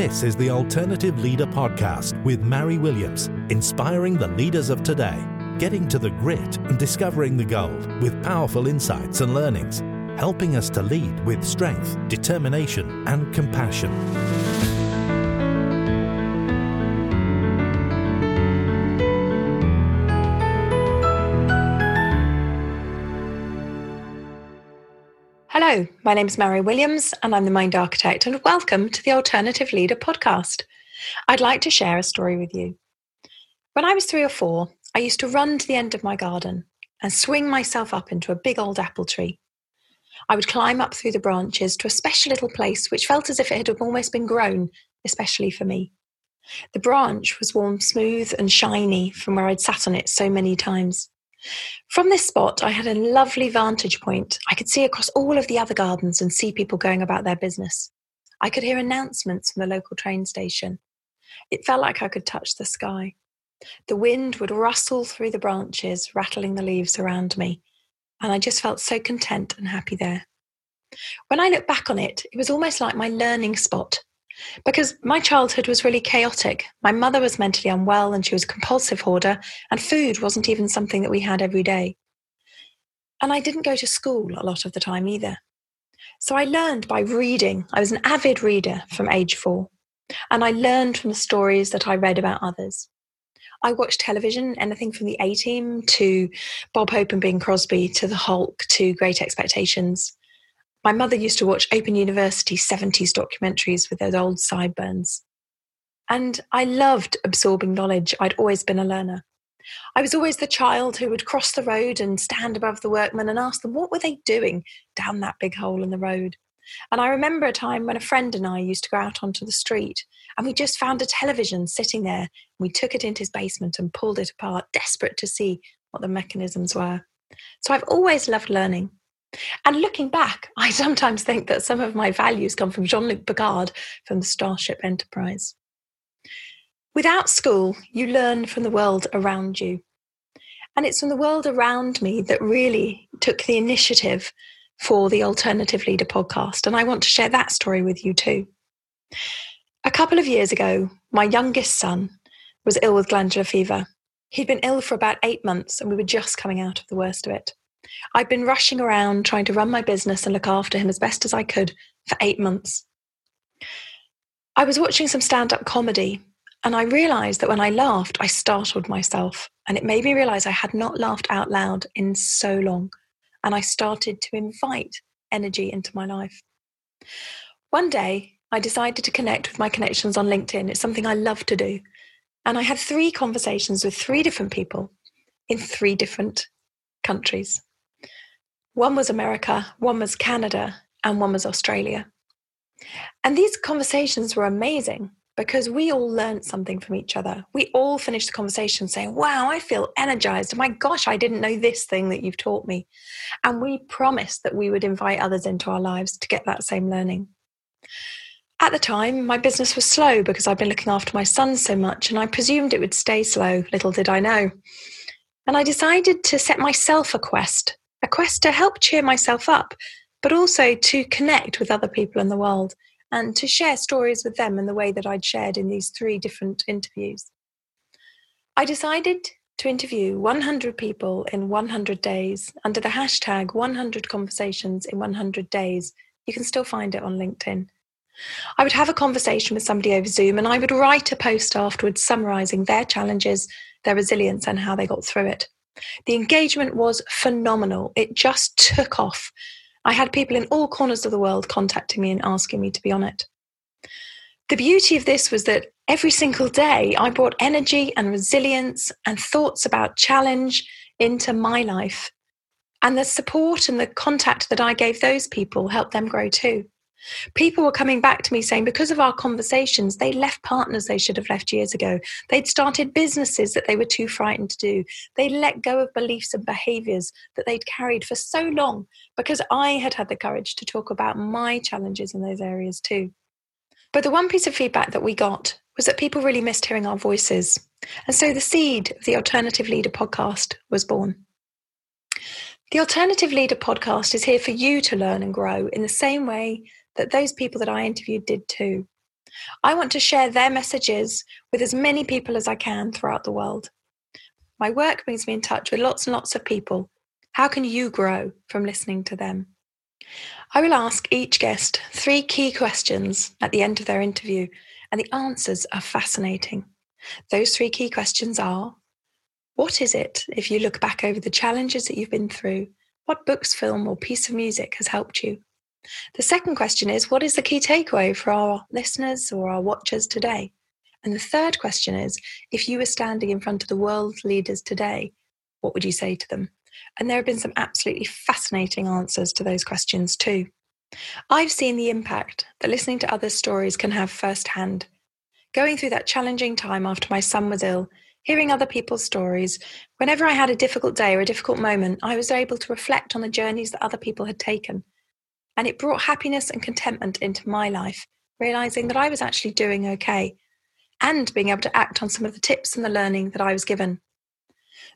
This is the Alternative Leader Podcast with Mari Williams, inspiring the leaders of today, getting to the grit and discovering the gold with powerful insights and learnings, helping us to lead with strength, determination, and compassion. Hello, my name is Mari Williams, and I'm the Mind Architect, and welcome to the Alternative Leader podcast. I'd like to share a story with you. When I was three or four, I used to run to the end of my garden and swing myself up into a big old apple tree. I would climb up through the branches to a special little place which felt as if it had almost been grown, especially for me. The branch was warm, smooth, and shiny from where I'd sat on it so many times. From this spot, I had a lovely vantage point. I could see across all of the other gardens and see people going about their business. I could hear announcements from the local train station. It felt like I could touch the sky. The wind would rustle through the branches, rattling the leaves around me, and I just felt so content and happy there. When I look back on it, it was almost like my learning spot because my childhood was really chaotic. My mother was mentally unwell and she was a compulsive hoarder, and food wasn't even something that we had every day. And I didn't go to school a lot of the time either. So I learned by reading. I was an avid reader from age four, and I learned from the stories that I read about others. I watched television, anything from the A Team to Bob Hope and Bing Crosby to The Hulk to Great Expectations. My mother used to watch Open University 70s documentaries with those old sideburns. And I loved absorbing knowledge. I'd always been a learner. I was always the child who would cross the road and stand above the workmen and ask them what were they doing down that big hole in the road. And I remember a time when a friend and I used to go out onto the street and we just found a television sitting there. We took it into his basement and pulled it apart, desperate to see what the mechanisms were. So I've always loved learning. And looking back, I sometimes think that some of my values come from Jean Luc Picard from the Starship Enterprise. Without school, you learn from the world around you. And it's from the world around me that really took the initiative for the Alternative Leader podcast. And I want to share that story with you too. A couple of years ago, my youngest son was ill with glandular fever. He'd been ill for about eight months, and we were just coming out of the worst of it. I'd been rushing around trying to run my business and look after him as best as I could for eight months. I was watching some stand up comedy and I realized that when I laughed, I startled myself. And it made me realize I had not laughed out loud in so long. And I started to invite energy into my life. One day, I decided to connect with my connections on LinkedIn. It's something I love to do. And I had three conversations with three different people in three different countries. One was America, one was Canada, and one was Australia. And these conversations were amazing because we all learned something from each other. We all finished the conversation saying, Wow, I feel energized. My gosh, I didn't know this thing that you've taught me. And we promised that we would invite others into our lives to get that same learning. At the time, my business was slow because I'd been looking after my son so much, and I presumed it would stay slow. Little did I know. And I decided to set myself a quest a quest to help cheer myself up, but also to connect with other people in the world and to share stories with them in the way that I'd shared in these three different interviews. I decided to interview 100 people in 100 days under the hashtag 100 conversations in 100 days. You can still find it on LinkedIn. I would have a conversation with somebody over Zoom and I would write a post afterwards summarizing their challenges, their resilience, and how they got through it. The engagement was phenomenal. It just took off. I had people in all corners of the world contacting me and asking me to be on it. The beauty of this was that every single day I brought energy and resilience and thoughts about challenge into my life. And the support and the contact that I gave those people helped them grow too. People were coming back to me saying because of our conversations, they left partners they should have left years ago. They'd started businesses that they were too frightened to do. They let go of beliefs and behaviors that they'd carried for so long because I had had the courage to talk about my challenges in those areas too. But the one piece of feedback that we got was that people really missed hearing our voices. And so the seed of the Alternative Leader podcast was born. The Alternative Leader podcast is here for you to learn and grow in the same way that those people that I interviewed did too. I want to share their messages with as many people as I can throughout the world. My work brings me in touch with lots and lots of people. How can you grow from listening to them? I will ask each guest three key questions at the end of their interview, and the answers are fascinating. Those three key questions are What is it, if you look back over the challenges that you've been through, what books, film, or piece of music has helped you? The second question is What is the key takeaway for our listeners or our watchers today? And the third question is If you were standing in front of the world's leaders today, what would you say to them? And there have been some absolutely fascinating answers to those questions too. I've seen the impact that listening to others' stories can have firsthand. Going through that challenging time after my son was ill, hearing other people's stories, whenever I had a difficult day or a difficult moment, I was able to reflect on the journeys that other people had taken and it brought happiness and contentment into my life, realizing that I was actually doing okay and being able to act on some of the tips and the learning that I was given.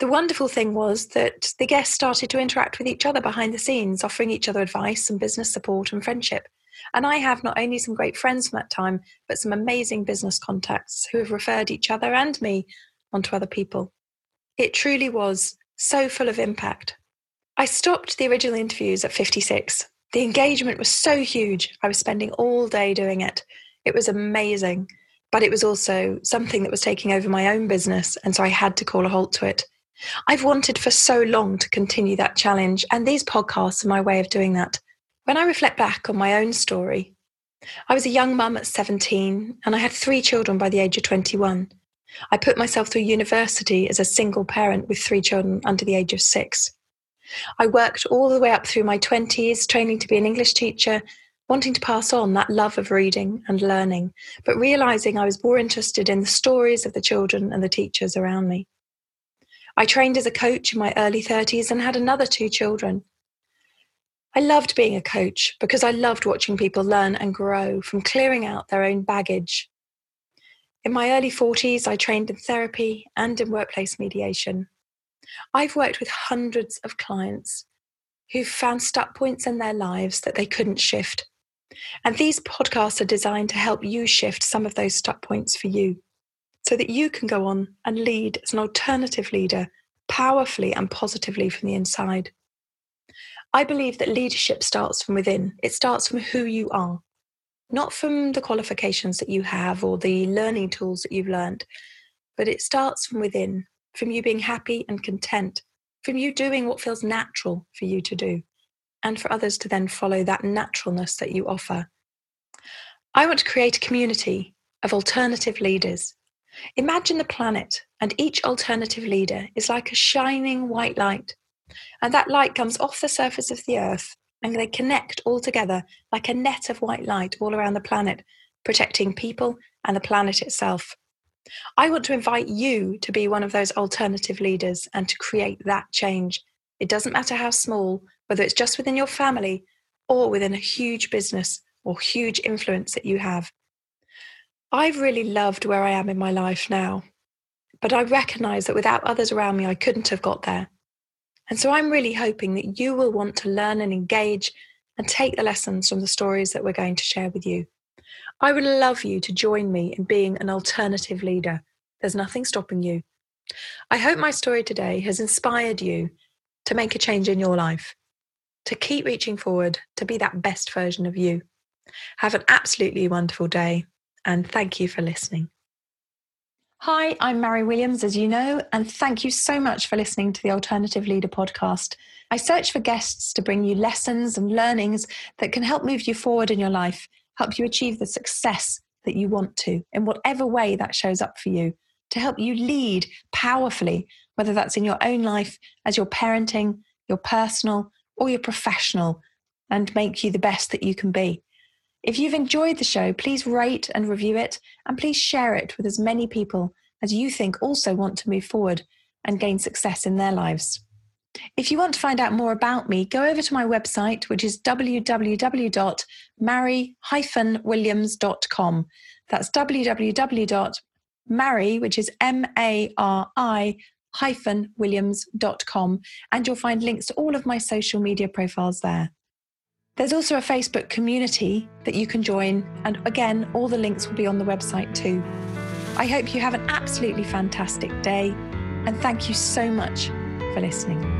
The wonderful thing was that the guests started to interact with each other behind the scenes, offering each other advice and business support and friendship. And I have not only some great friends from that time, but some amazing business contacts who have referred each other and me onto other people. It truly was so full of impact. I stopped the original interviews at 56 the engagement was so huge. I was spending all day doing it. It was amazing, but it was also something that was taking over my own business. And so I had to call a halt to it. I've wanted for so long to continue that challenge, and these podcasts are my way of doing that. When I reflect back on my own story, I was a young mum at 17 and I had three children by the age of 21. I put myself through university as a single parent with three children under the age of six. I worked all the way up through my 20s, training to be an English teacher, wanting to pass on that love of reading and learning, but realizing I was more interested in the stories of the children and the teachers around me. I trained as a coach in my early 30s and had another two children. I loved being a coach because I loved watching people learn and grow from clearing out their own baggage. In my early 40s, I trained in therapy and in workplace mediation. I've worked with hundreds of clients who've found stuck points in their lives that they couldn't shift. And these podcasts are designed to help you shift some of those stuck points for you so that you can go on and lead as an alternative leader powerfully and positively from the inside. I believe that leadership starts from within, it starts from who you are, not from the qualifications that you have or the learning tools that you've learned, but it starts from within from you being happy and content, from you doing what feels natural for you to do, and for others to then follow that naturalness that you offer. I want to create a community of alternative leaders. Imagine the planet, and each alternative leader is like a shining white light. And that light comes off the surface of the earth, and they connect all together like a net of white light all around the planet, protecting people and the planet itself. I want to invite you to be one of those alternative leaders and to create that change. It doesn't matter how small, whether it's just within your family or within a huge business or huge influence that you have. I've really loved where I am in my life now, but I recognize that without others around me, I couldn't have got there. And so I'm really hoping that you will want to learn and engage and take the lessons from the stories that we're going to share with you. I would love you to join me in being an alternative leader. There's nothing stopping you. I hope my story today has inspired you to make a change in your life, to keep reaching forward, to be that best version of you. Have an absolutely wonderful day, and thank you for listening. Hi, I'm Mari Williams, as you know, and thank you so much for listening to the Alternative Leader podcast. I search for guests to bring you lessons and learnings that can help move you forward in your life help you achieve the success that you want to in whatever way that shows up for you, to help you lead powerfully, whether that's in your own life, as your parenting, your personal, or your professional, and make you the best that you can be. If you've enjoyed the show, please rate and review it, and please share it with as many people as you think also want to move forward and gain success in their lives. If you want to find out more about me, go over to my website, which is www.mari-williams.com. That's www.mari, which is M-A-R-I hyphen williams.com. And you'll find links to all of my social media profiles there. There's also a Facebook community that you can join, and again, all the links will be on the website too. I hope you have an absolutely fantastic day, and thank you so much for listening.